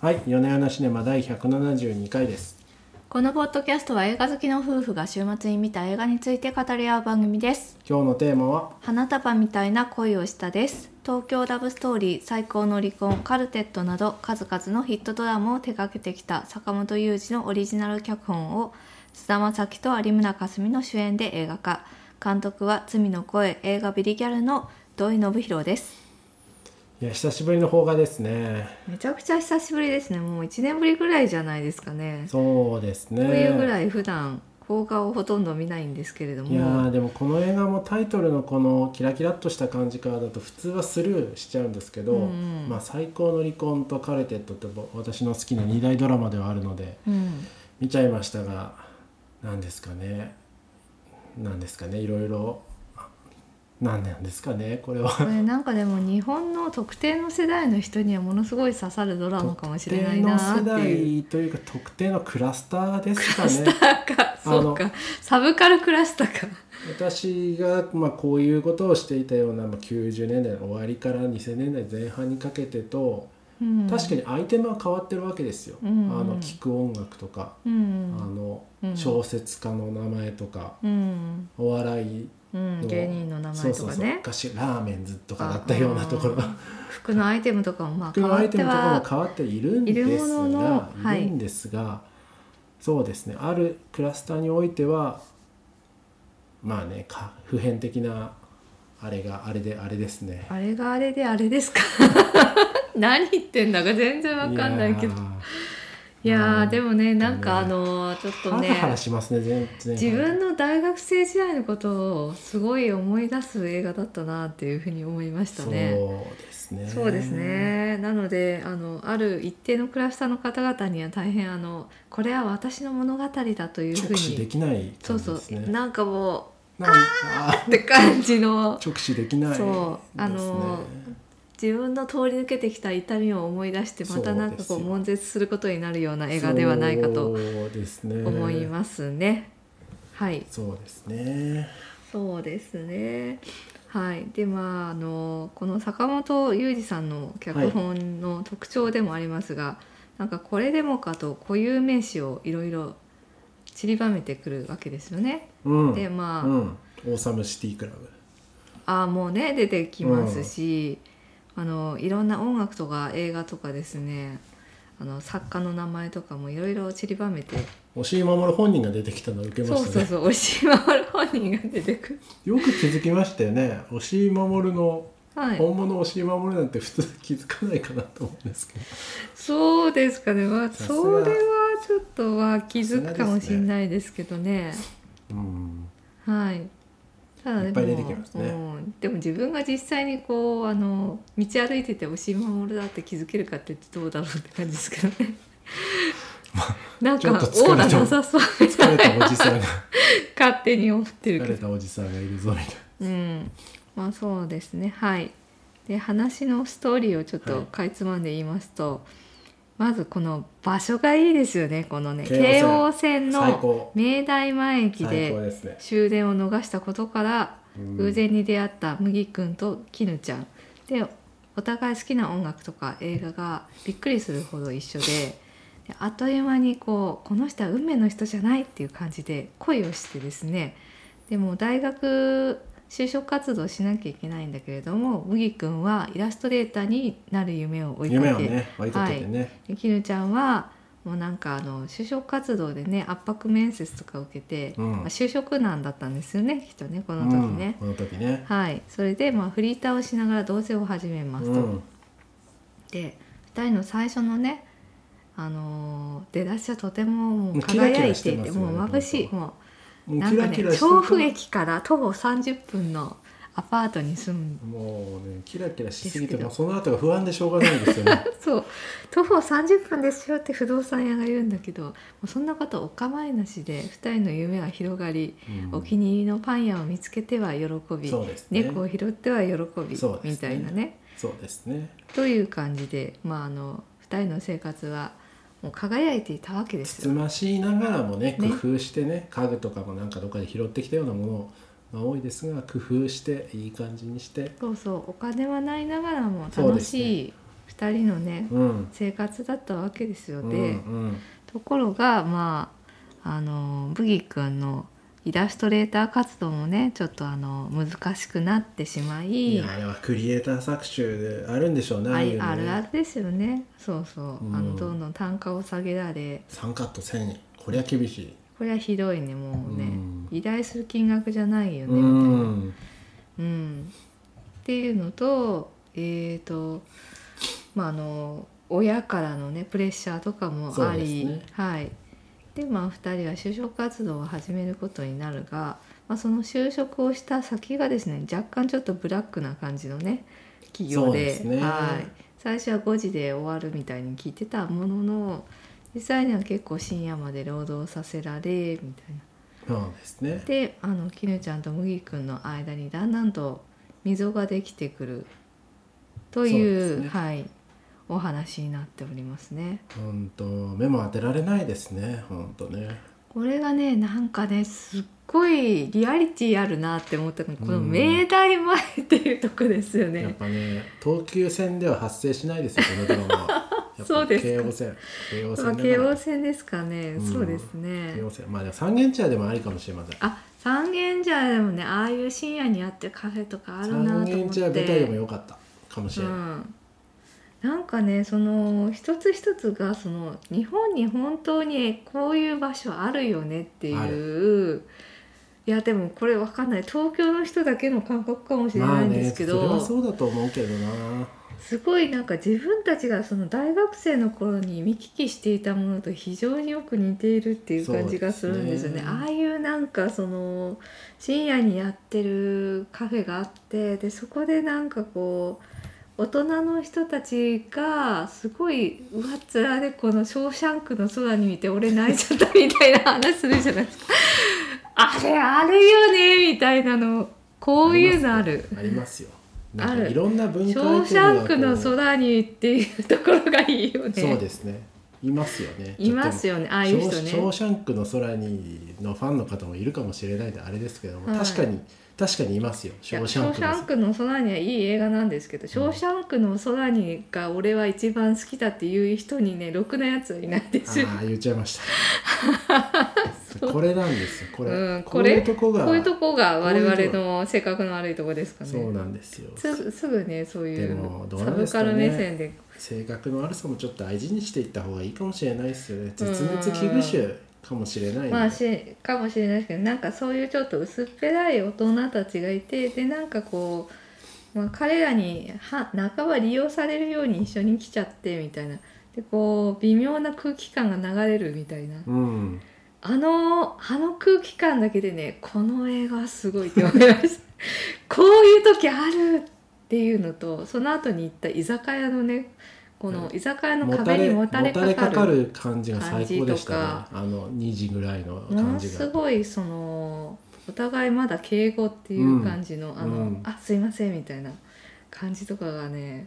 はい、米山シネマ第172回です。このポッドキャストは映画好きの夫婦が週末に見た映画について語り合う番組です。今日のテーマは、花束みたいな恋をしたです。東京ラブストーリー最高の離婚カルテットなど数々のヒットドラマを手掛けてきた坂本雄二のオリジナル脚本を菅田将暉と有村架純の主演で映画化。監督は罪の声映画ビリギャルの土井信弘ですいや、久しぶりの邦画ですね。めちゃくちゃ久しぶりですね。もう1年ぶりぐらいじゃないですかね。そうですね。というぐらい普段邦画をほとんど見ないんですけれども。いやーでもこの映画もタイトルのこのキラキラっとした感じからだと普通はスルーしちゃうんですけど、うんうん。まあ、最高の離婚とカルテットって私の好きな2大ドラマではあるのでうん。見ちゃいましたが何ですかね。何ですかね。いろいろあ何なんですかねこれは。これなんかでも日本の特定の世代の人にはものすごい刺さるドラマかもしれないなって特定の世いう。代というか特定のクラスターですかね。クラスターか。そうか。サブカルクラスターか。私が、まあ、こういうことをしていたような、まあ、90年代の終わりから2000年代前半にかけてと、うん。確かにアイテムは変わってるわけですよ、うん。うんあの聴く音楽とか、うん。あのうん。小説家の名前とか、うん。お笑いうん、の芸人の名前とかね。昔ラーメンズとかだったようなところ。あ服のアイテムとかもまあ服変わってのアイテムとかもは変わっているんですがいるもののはい。いるんですが、そうですね。あるクラスターにおいてはまあねか普遍的なあれがあれであれですね。あれがあれであれですか？何言ってんだか全然わかんないけど。やいやでもねなんねかあのーちょっーとねね自分の大学生時代のことをすごい思い出す映画だったなっていうふうに思いましたね。そうですね。そうですね。なのであのある一定のクラスターの方々には大変あのこれは私の物語だというふう直視でにきないそうそう。なんかもなんかうって感じの。直視できないね。そう。あの自分の通り抜けてきた痛みを思い出してまたなんかこそう悶絶することになるような映画ではないかと思いますね。はい。そうですね。そうですね。はい、でまああのこの坂本雄二さんの脚本の特徴でもありますが、なんかこれでもかと固有名詞をいろいろ散りばめてくるわけですよね。うん。でまあ、うん、オーサムシティクラブ。あもうね出てきますし、あのいろんな音楽とか映画とかですねあの作家の名前とかもいろいろ散りばめて、押井守本人が出てきたの受けまそうしたね。そうそう押井守本人が出てくる。よく気づきましたよね。押井守のはい、本物押井守なんて普通気づかないかなと思うんですけど。そうですかね、まあ、それはちょっとは気づくかもしれないですけどね。うん。はい。いっぱい出てきますねうんでも自分が実際にこうあの道歩いてて押井守だって気づけるかって言ってどうだろうって感じですけどね。なんかオーラなさそう疲れたおじさんが勝手に思ってる疲けど。れたおじさんがいるぞみたいうん。まあそうですね。はい。で話のストーリーをちょっはいとかいつまんで言いますと、まずこの場所がいいですよね。このね京京王王線最の高。明大前駅で終電を逃したことからうん。偶然に出会った麦くんと絹ちゃん。でお互い好きな音楽とか映画がびっくりするほど一緒でであっという間にこうこの人は運命の人じゃないっていう感じで恋をしてですね。でも大学就職活動しなきゃいけないんだけれども麦くんはイラストレーターになる夢を追いかけ夢をね追いかけてね、で絹ちゃんはもうなんかあの就職活動でね圧迫面接とか受けて、うん。まあ、就職難だったんですよねきっとねこの時ね。うん、この時ね。はい、それでまあフリーターをしながら同棲を始めますと。うん。で2人の最初のね、あのー出だしはとてももう輝いていてもう眩しい本もうなんかね調布駅から徒歩30分のアパートに住むもうねキラキラしすぎてもうその後が不安でしょうがないんですよね。そう。徒歩30分ですよって不動産屋が言うんだけどもうそんなことお構いなしで2人の夢は広がり、うん。お気に入りのパン屋を見つけては喜び、ね。猫を拾っては喜び、ね。みたいなね。そうですね。という感じで、まあ、あの2人の生活はもう輝いていたわけですよ。つましいながらもね工ね夫してね家具とかもなんかどっかで拾ってきたようなものが多いですが工夫していい感じにして。そうそうお金はないながらも楽しい2人のねうん。生活だったわけですよ。うんで、うん。ところがまああのブギくんのイラストレーター活動もねちょっとあの難しくなってしまいいやあれはクリエイター作集であるんでしょうねああるあるですよね。そうそう、うん。あのどんどん単価を下げられ。3カット1000円。こりゃ厳しい。これはひどいねもうね、うん。依頼する金額じゃないよね、うみたいな。ん。うん、っていうのとえっ、とまああの親からのねプレッシャーとかもあり、ね。はいでまあ2人は就職活動を始めることになるが、まあ、その就職をした先がですね若干ちょっとブラックな感じのね企業でね。はい、最初は5時で終わるみたいに聞いてたものの実際には結構深夜まで労働させられみたいな。そうですね。であの絹ちゃんと麦くんの間にだんだんと溝ができてくる。というね。はい、お話になっておりますね。本当目も当てられないですね。本当ね。これがねなんかねすっごいリアリティあるなって思ったのがこのうん明大前っていうとこですよやっね。ぱね東急線では発生しないですよこのドラマ そうですか。京王線。京王まあ、線京王線ですかね、うん。そうですね。京王線。まあでも三軒茶屋でもありかもしれません。あ三軒茶屋でもねああいう深夜にやってるカフェとかあるなと思って。三軒茶屋舞台でもよかったかもしれない、うん、なんかねその一つ一つがその日本に本当にこういう場所あるよねってあいう。いやでもこれわかんない。東京の人だけの感覚かもしれまあないんでねそれすけど、はそうだと思うけどな。すごいなんか自分たちがその大学生の頃に見聞きしていたものと非常によく似ているっていう感じがするんですよね。ね。ああいうなんかその深夜にやってるカフェがあってでそこでなんかこう大人の人たちがすごい上っ面でこの「ショーシャンクの空」に見て俺泣いちゃったみたいな話するじゃないですか。あれあるよねみたいなのこういうのある。ありますよなんあるかいろんな文化ショーシャンクの空にっていうところがいいよね。そうですねいますよねいますよねああいう人ショーショーね。シャンクの空にのファンの方もいるかもしれないんであれですけども、はい確かに確かにいますよ。シショョーシャンクの空にはいい映画なんですけど、ショーシャンクの空にが俺は一番好きだっていう人にねろくなやつはいないです。よ。ああ言っちゃいました。これなんですよこれ、うんこういうとこがこういうとこが我々の性格の悪いとこですかね。そうなんですよ。すぐすぐねそういでうサブカル目線で。性格の悪さもちょっと大事にしていった方がいいかもしれないですよね。絶滅危惧種かもしれないんでまあしかもしれないですけどなんかそういうちょっと薄っぺらい大人たちがいてでなんかこう、まあ、彼らには半ば利用されるように一緒に来ちゃってみたいな。でこう微妙な空気感が流れるみたいな。うん。あのあの空気感だけでねこの映画はすごいって思いました。こういう時あるっていうのとその後に行った居酒屋のねこの居酒屋の壁にれももたれかかる感じが最高でしたね。感あの2時ぐらいの感じが。すごいそのお互いまだ敬語っていう感じの、あの、うん。あすいませんみたいな感じとかがね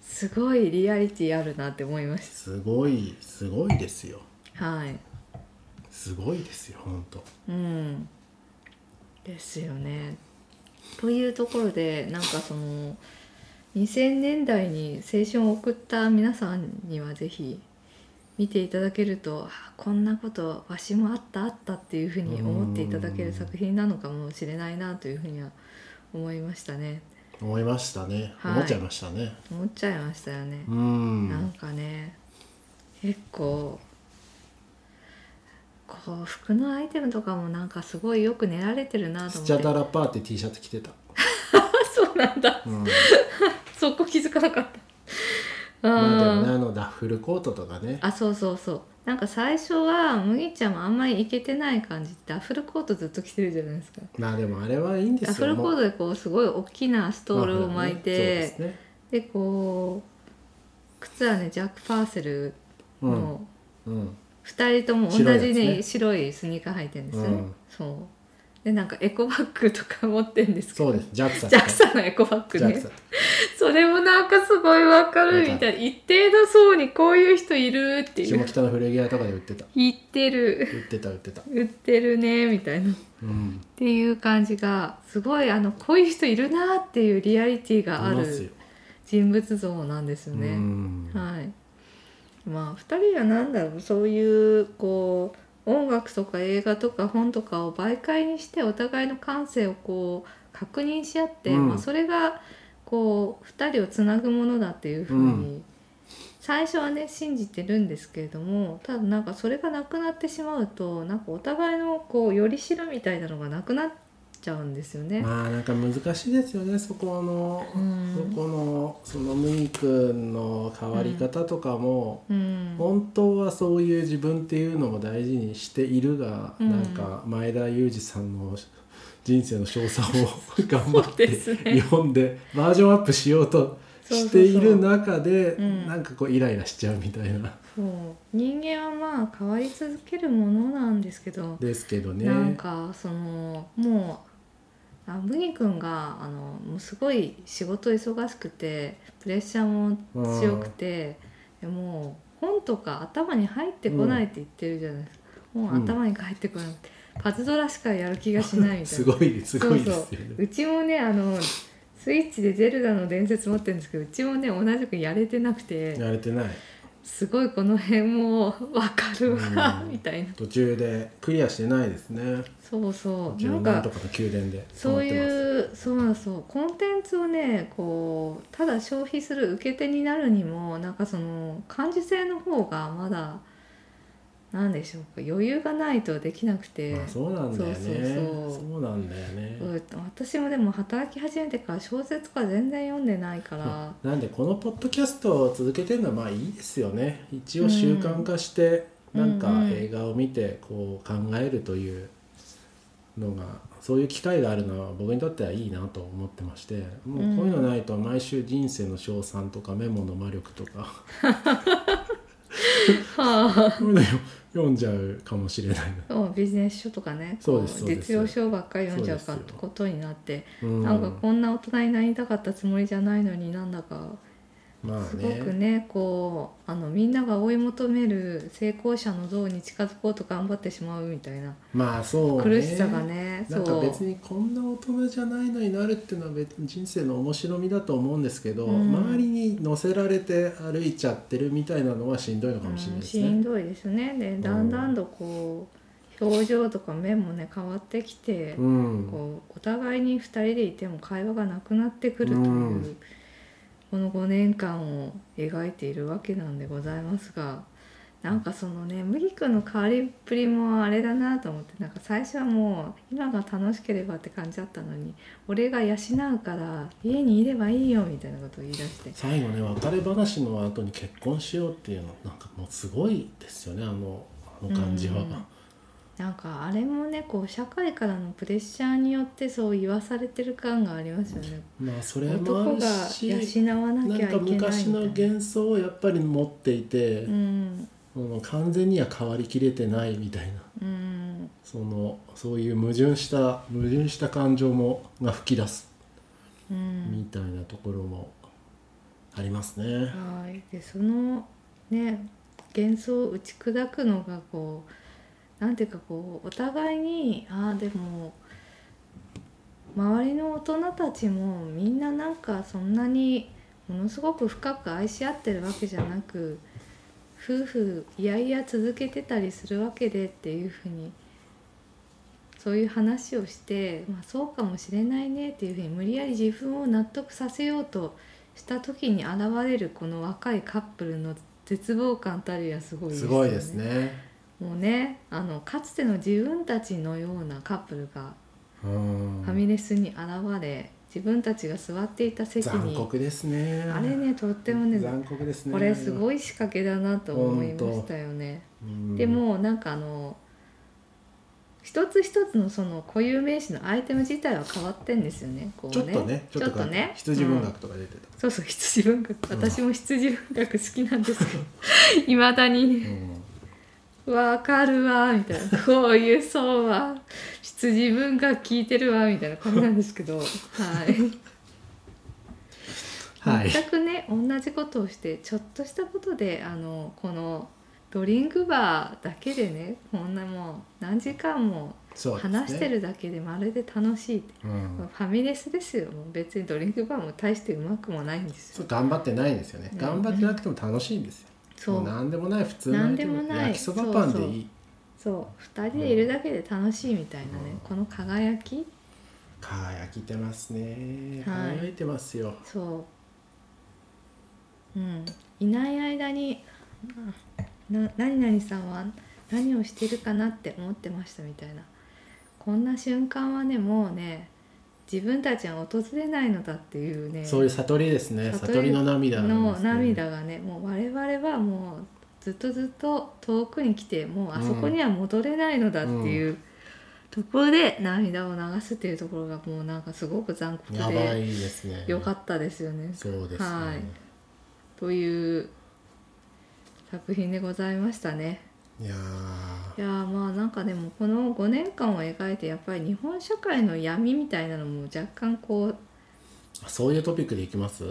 すごいリアリティあるなって思いましすごいすごいですよ。たはい。すごいですよ本当。うん。ですよね。というところでなんかその2000年代に青春を送った皆さんにはぜひ見ていただけるとあこんなことわしもあったあったっていうふうに思っていただける作品なのかもしれないなというふうには思いましたね。思いましたね、はい。思っちゃいましたね。思っちゃいましたよね、うん。なんかね結構こう服のアイテムとかもなんかすごいよく練られてるなとス思って。チャダラパーって T シャツ着てた、そうなんだ。うん、そこ気づかなかった。まあでもねああのダッフルコートとかね。あそうそうそう。なんか最初は麦ちゃんもあんまりイケてない感じでダッフルコートずっと着てるじゃないですか。まあでもあれはいいんでダッすよ。もうフルコートでこうすごい大きなストールを巻いまあそうて、ですねでこう靴はねジャック・パーセルうんのうん2人とも同じねね白いスニーカー履いてるんですよね、うんそうでなんかエコバッグとか持ってるんですけど。そうです。ジャクサジャクサのエコバッグね。それもなんかすごいわかるみたいな。一定の層にこういう人いるっていう。下北の古着屋とかで売ってた。言ってる。売ってた売ってた。売ってるねみたいな。っうん。ていう感じがすごいあのこういう人いるなっていうリアリティがある人物像なんですようね。ん。はい。まあ2人は何だろう。そういうこう音楽とか映画とか本とかを媒介にしてお互いの感性をこう確認し合って、うん。まあ、それがこう2人をつなぐものだっていうふうに、最初はね信じてるんですけれどもただなんかそれがなくなってしまうとなんかお互いのこうよりしろみたいなのがなくなっちゃうんですよね。まあなんか難しいですよねそこの、うん。そこのそのムイ君の変わり方とかも、うん。本当はそういう自分っていうのも大事にしているが、うんなん。か前田裕二さんの人生の詳細を頑張って読んでバージョンアップしようとしている中でうん。なんかこうイライラしちゃうみたいな。そう。人間はまあ変わり続けるものなんですけど、ですけどね。なんかそのもうあ麦君があのもうすごい仕事忙しくてプレッシャーも強くて、でもう本とか頭に入ってこないって言ってるじゃないですか、もう頭に入ってこない、パズドラしかやる気がしないみたいな。すごいすごいですよそうそう。ね。うちもねあのスイッチで「ゼルダの伝説」持ってるんですけどうちもね同じくやれてなくて。やれてないすごいこの辺も分かるわうん。みたいな。途中でクリアしてないですね。そうそう。なんかとかの宮殿で。そういうそうそうコンテンツをねこうただ消費する受け手になるにもなんかその感受性の方がまだなんでしょうか余裕がないとできなくて、まあそうなんだよね。そうなんだよね。うん私もでも働き始めてから小説とか全然読んでないから、なんでこのポッドキャストを続けてるのはまあいいですよね。一応習慣化して、うんなん。か映画を見てこう考えるというのがそういう機会があるのは僕にとってはいいなと思ってまして。もうこういうのないと毎週人生の賞賛とかメモの魔力とか はあ。そういうの読んじゃうかもしれないそうビジネス書とかねそうです実用書ばっかり読んじゃうかことになって、うん。なんかこんな大人になりたかったつもりじゃないのになんだかまあすごくねねこうあのみんなが追い求める成功者の像に近づこうと頑張ってしまうみたいなまあそうね。苦しさがねなんか別にこんな大人じゃないのになるっていうのは別に人生の面白みだと思うんですけど、うん。周りに乗せられて歩いちゃってるみたいなのはしんどいのかもしれないうんですね。しんどいですね。でだんだんとこう表情とか目もね変わってきて、うん、こうお互いに2人でいても会話がなくなってくるという、うんこの5年間を描いているわけなんでございますがなんかそのね麦君の変わりっぷりもあれだなと思ってなんか最初はもう今が楽しければって感じだったのに俺が養うから家にいればいいよみたいなことを言い出して最後ね別れ話の後に結婚しようっていうのなんかもうすごいですよねあのあの感じは。うんなんかあれもねこう社会からのプレッシャーによってそう言わされてる感がありますよね。まあそれもあ養わなきゃいけない。昔の幻想をやっぱり持っていて、うんもう完全には変わりきれてないみたいなうんそのそういう矛盾した矛盾した感情もが吹き出すうんみたいなところもありますね。はい、でそのね幻想を打ち砕くのがこうなんていうかこうお互いにああでも周りの大人たちもみんななんかそんなにものすごく深く愛し合ってるわけじゃなく夫婦いやいや続けてたりするわけでっていうふうにそういう話をして、まあ、そうかもしれないねっていうふうに無理やり自分を納得させようとした時に現れるこの若いカップルの絶望感たるやすごいですね。すごいですね。もうねあのかつての自分たちのようなカップルがうんファミレスに現れ自分たちが座っていた席残に酷ですね。あれねとってもね残酷ですね。これすごい。い仕掛けだなと思いましたよね。うんでもなんかあの一つ一つのその固有名詞のアイテム自体は変わってんですよね。こうちょっとねちょっとね羊文うん学とか出てた。そうそう羊文学うん私も羊文学好きなんですけど いまだにねうんわかるわみたいな。こういうそうは羊文学聞いてるわみたいな感じなんですけど。はい、はい。全くね同じことをしてちょっとしたことであのこのドリンクバーだけでねこんなもう何時間も話してるだけでまるで楽しいって、うん。ファミレスですよ。別にドリンクバーも大してうまくもないんですよ。頑張ってないんですよね。うん頑張ってなくても楽しいんですよ。そうもう何でもない普通の何でもない。焼きそばパンでいい。そう2人でいるだけで楽しいみたいなね、うん。この輝き。輝きてますね。はい。輝いてますよ、そう。うん。いない間にな何々さんは何をしてるかなって思ってましたみたいな。こんな瞬間はねもうね自分たちは訪れないのだっていうね。そういう悟りですね。悟りの涙の涙がねもう我々はもうずっとずっと遠くに来てもうあそこには戻れないのだっていう、ところで涙を流すっていうところがもうなんかすごく残酷やばでいですね。よかったですよね。そうですね、はい。という作品でございましたね。いやいやーまあなんかでもこの5年間を描いてやっぱり日本社会の闇みたいなのも若干こうーそういうトピックでいきます？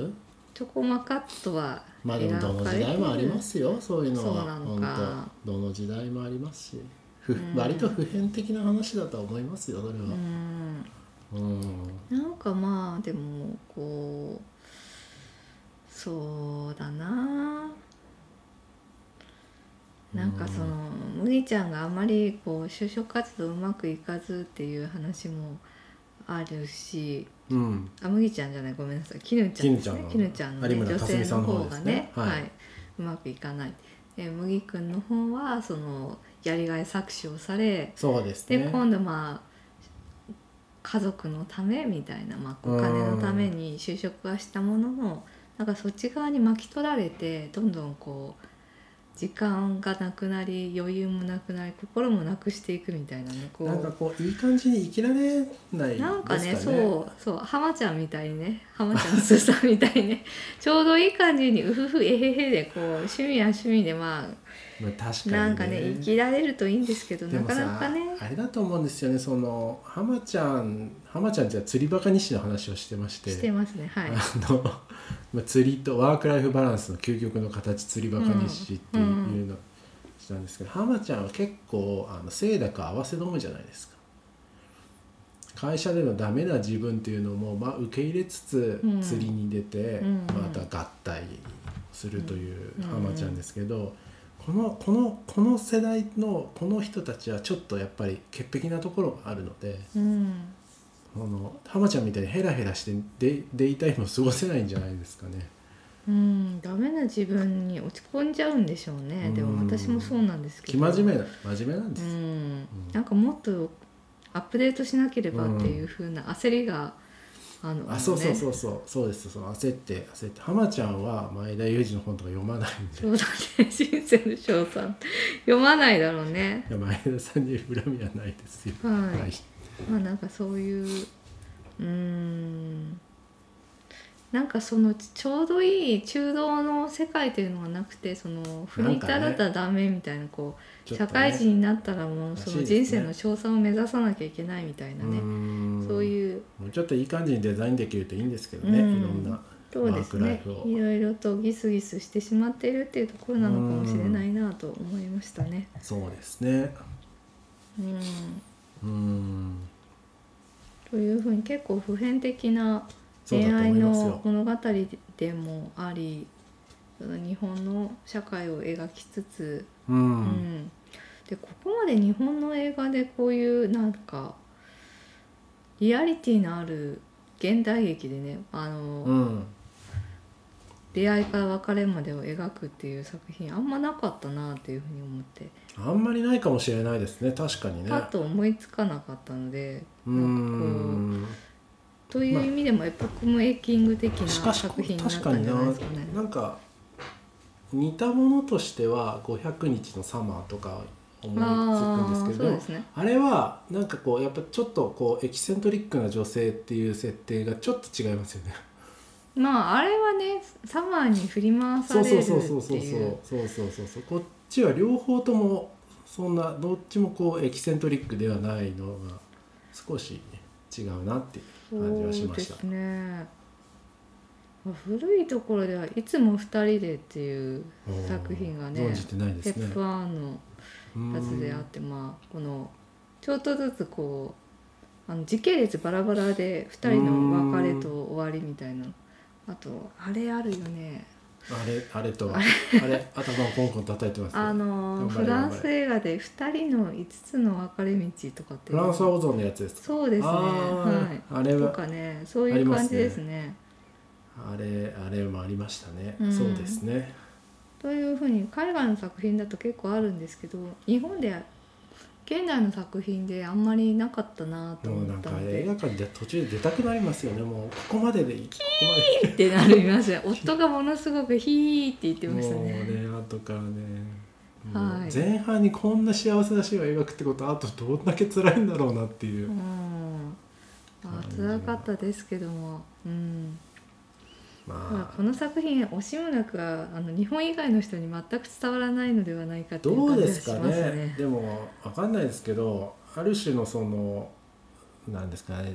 ちょこまかっとはまあでもどの時代もありますよそういうのは。そうなのどの時代もありますし。ふうん。割と普遍的な話だとは思いますよそれは。うん。うん。なんかまあでもこうそうだななんかその麦ちゃんがあまりこう就職活動うまくいかずっていう話もあるしうん。あ麦ちゃんじゃないごめんなさい。絹ちゃんですね。絹絹ちゃんの、ね、女性の方がね。ねはい。はい、うまくいかない。で麦くんの方はそのやりがい搾取をされそうですでね今度まあ家族のためみたいな、まあ、お金のために就職はしたもののなんかそっち側に巻き取られてどんどんこう時間がなくなり余裕もなくなり心もなくしていくみたいなねこう。なんかこういい感じに生きられないね。なんかねそうそう浜ちゃんみたいにね浜ちゃんスーさんみたいにね ちょうどいい感じにうふふえへへでこう趣味は趣味でままあ確かあに、ね、なんかね生きられるといいんですけどなかなかね。あれだと思うんですよねその浜ちゃん浜ちゃんじゃ釣りバカ日誌の話をしてまして。してますねはい。あのまあ釣りとワークライフバランスの究極の形釣りバカ日誌っていうのしたんですけど、浜ちゃんは結構あの清濁合わせ飲むじゃないですか。会社でのダメな自分っていうのも、まあ、受け入れつつうん。釣りに出て、うんまた合体するといううん。浜ちゃんですけど、このこのこの世代のこの人たちはちょっとやっぱり潔癖なところがあるので。うんあの浜ちゃんみたいにヘラヘラしてデデイタイムを過ごせないんじゃないですかね。うん、ダメな自分に落ち込んじゃうんでしょうね。でも私もそうなんですけ生ど。真面目な真面目なんです。うん、なんかもっとアップデートしなければっていう風な焦りが、あのあそうそうう、そうそう。そうです。その焦って焦って。浜ちゃんは前田裕二の本とか読まないんで。そうだね。人生の賞賛読まないだろうね。いや前田さんに恨みはないですよ。はい。まあなんかそういううーんなんかそのちょうどいい中道の世界というのがなくてそのフリーターだったらダメみたいなこう社会人になったらもうその人生の賞賛を目指さなきゃいけないみたいなね。ん。そういう。もうちょっといい感じにデザインできるといいんですけどね、うん。いろんなそうですね。ワークライフを。いろいろとギスギスしてしまっているっていうところなのかもしれないなと思いましたね。そうですね。うん、うん。というふうに結構普遍的な恋愛の物語でもあり日本の社会を描きつつ、ううん。んでここまで日本の映画でこういうなんかリアリティのある現代劇でねあの、うん。出会いから別れまでを描くっていう作品あんまなかったなっていうふうに思って。あんまりないかもしれないですね。確かにね。パッと思いつかなかったのでうなんかこという意味でもエポックメイキング的な作品になったんじゃないですかね。なんか似たものとしては「500日のサマー」とか思いつくんですけどそうですね。あれはなんかこうやっぱちょっとこうエキセントリックな女性っていう設定がちょっと違いますよね。まああれはねサマーに振り回されるってそうそうそうそうそうそうそうそうこっちは両方ともそんなどっちもこうエキセントリックではないのが少し違うなっていう感じはしました。そうですね。古いところではいつも二人でっていう作品がねね。ペップアーンのやつであってまあこのちょっとずつこうあの時系列バラバラで2人の別れと終わりみたいな。あとあれあるよねあれあれとはあれ。頭をコンコン叩いてますねあのフランス映画で2人の5つの分かれ道とかってフランスはオゾンのやつです。かそうですね。あはい。ーあれはとかねそういう感じですね。あれあれもありましたね、うん。そうですね。というふうに海外の作品だと結構あるんですけど日本で現代の作品であんまりなかったなとでもなんか思ったので映画館で途中で出たくなりますよね。もうここまででいい。ここってなりますよ夫がものすごくヒーって言ってましたもうねね後からね。もうはい。前半にこんな幸せなシーンを描くってことはあとどんだけ辛いんだろうなっていう。う、ん。まあ辛かったですけども。うんまあ。まあこの作品惜しむなくはあの日本以外の人に全く伝わらないのではないかっていう感じがしですかますね？ね。でも分かんないですけどある種のそのなんですかね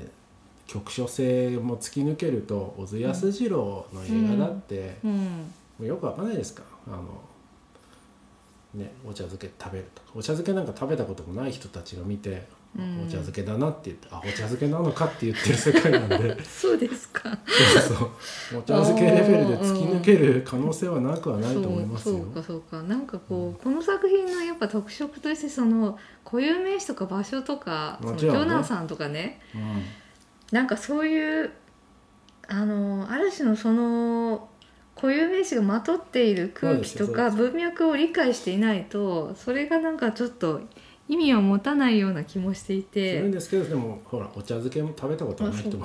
局所性も突き抜けると小津安二郎の映画だって、うんもうよくわかんないですか？あのねお茶漬け食べるとか。お茶漬けなんか食べたこともない人たちが見て、うん。お茶漬けだなって言ってあお茶漬けなのかって言ってる世界なんで。そうですか。そうそう。お茶漬けレベルで突き抜ける可能性はなくはないと思いますよ。そうそうかそうか。なんかこう、この作品のやっぱ特色としてその固有名詞とか場所とか、ジョナサンとかね。うん。なんかそういうあのある種のその固有名詞がまとっている空気とか文脈を理解していないとそれがなんかちょっと意味を持たないような気もしていするんて。ですけどでもほらお茶漬けも食べたことあない人も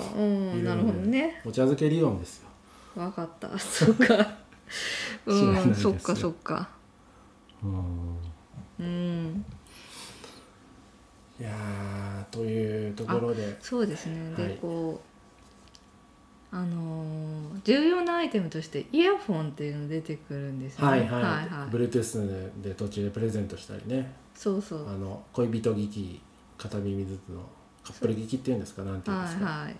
いるなるほどのでね。お茶漬け理論ですよ。わかった。そ っか。うんそっかそっか。うん。うん。いやーというところで。そうですね。で、はい。こうあのー重要なアイテムとしてイヤフォンっていうの出てくるんですよね。はいはい、はいはい。Bluetooth で途中でプレゼントしたりねそうそう。あの恋人聞き片耳ずつのカップル聞きっていうんですかなんていうんですか、はいはい。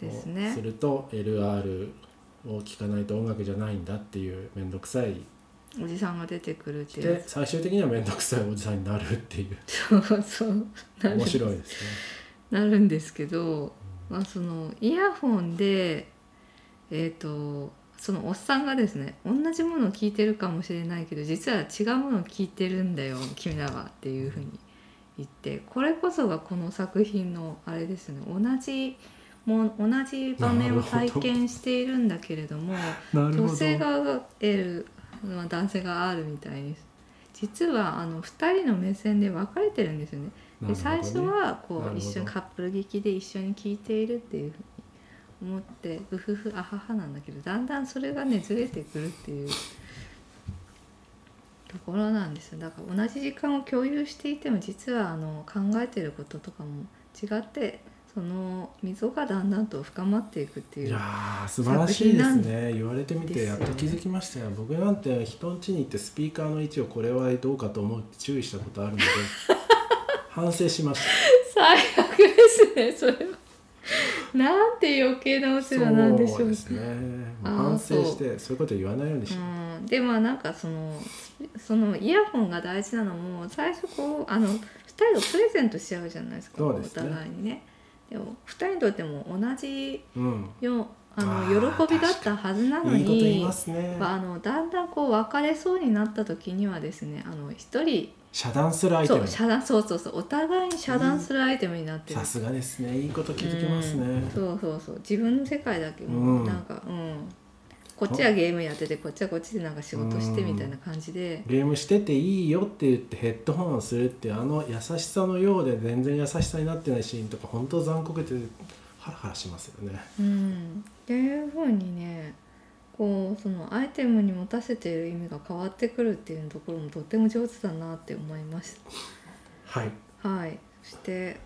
ですをねすると LR を聞かないと音楽じゃないんだっていう面倒くさい。おじさんが出てくるっていう。で最終的には面倒くさいおじさんになるっていう。そうそう。面白いですね。なるんですけど、まあ、そのイヤホンでえっ、とそのおっさんがですね同じものを聞いてるかもしれないけど実は違うものを聞いてるんだよ君らはっていうふうに言ってこれこそがこの作品のあれですね同じも同じ場面を体験しているんだけれども女性側が L、まあ、男性が R みたいに実はあの2人の目線で分かれてるんですよね。で最初はこう一緒にカップル劇で一緒に聴いているっていう思ってうふふあははなんだけどだんだんそれがねずれてくるっていう。ところなんですよ。だから同じ時間を共有していても実はあの考えてることとかも違ってその溝がだんだんと深まっていくっていういやー素晴らしいですね。言われてみてやっと気づきましたよ。僕なんて人ん家に行ってスピーカーの位置をこれはどうかと思うって注意したことあるので反省しました。最悪ですねそれは なんて余計なお世話なんでしょうかそうですね。反省してそう。いうこと言わないようにしよう。うん、でまあなんかそのそのイヤホンが大事なのも最初こうあの2人がプレゼントしちゃうじゃないですかね。お互いにね。でも2人にとっても同じうん。よあの喜びだったはずなのにああのだんだんこう別れそうになった時にはですねあの1人遮断するアイテム。そう遮断そうそうそう。お互いに遮断するアイテムになってる。さすがですね。いいこと気づきますね。うん。そうそうそう。自分の世界だけうもうん。なんかうん、こっちはゲームやっててこっちはこっちでなんか仕事してみたいな感じで、ゲームしてていいよって言ってヘッドホンをするってあの優しさのようで全然優しさになってないシーンとか本当残酷でハラハラしますよね。うん、っていうふうにねこうそのアイテムに持たせている意味が変わってくるっていうところもとっても上手だなって思いましはい。たはい。そして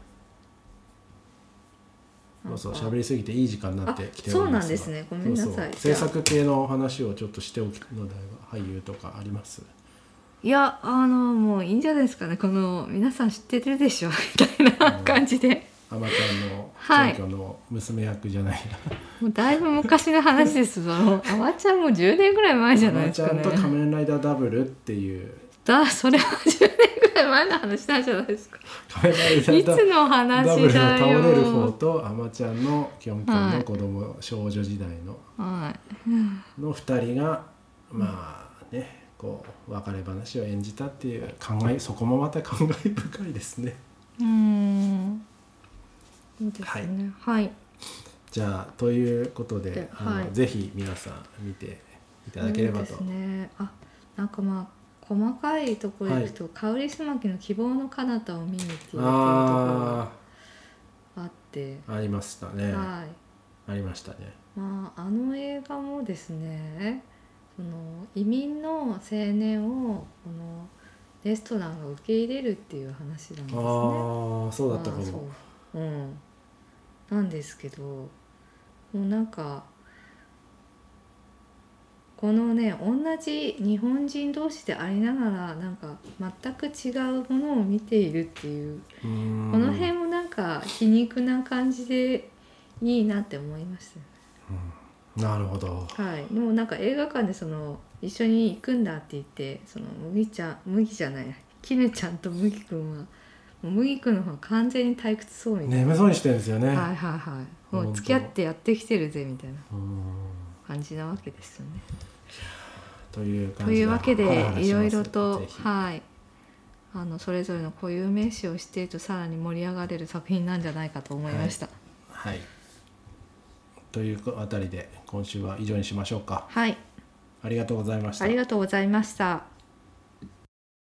そうそう喋りすぎていい時間になってきてあおりますが。そうなんですね。ごめんなさい。そうそう。じゃあ。制作系の話をちょっとしておくのであれば俳優とかあります？いやあのもういいんじゃないですかね。この皆さん知ってるでしょ。みたいな感じであまちゃんのはい。選挙の娘役じゃない。もうだいぶ昔の話ですそのあまちゃんも10年ぐらい前じゃな、いですかね。まちゃんと仮面ライダーダブルっていう。だそれは10年ぐらい前の話なんじゃないですか。仮面ライダいーダつのダブルの話だ倒れる方よとあまちゃんのキョンキョンの子供、少女時代の。はい。の2人がまあねこう別れ話を演じたっていう考えそこもまた感慨深いですね。うーんですねはい、じゃあということでであの、はいぜひ皆さん見ていただければと。そうですねあなんかまあ細かいところ行くと、香りすまきの希望の彼方を見にっていうところがああってあありましたね。はいありましたね。まああの映画もですねその移民の青年をこのレストランが受け入れるっていう話なんですね。ああそうだったかも。そううんなんですけどもうなんかこのね同じ日本人同士でありながらなんか全く違うものを見ているっていうこの辺もなんか皮肉な感じでいいなって思いましたよなるほど。はい、でもなんか映画館でその一緒に行くんだって言ってその麦ちゃん麦じゃない絹ちゃんと麦くんは麦くんの方が完全に退屈そうみたいな、眠そうにしてるんですよね。はいはいはいもう付き合ってやってきてるぜみたいなうん感じなわけですよね。という感とじいうわけでいろいろとはいあのそれぞれの固有名詞を知っているとさらに盛り上がれる作品なんじゃないかと思いました。はい。というあたりで今週は以上にしましょうか。はい、ありがとうございましたあり。がとうございました。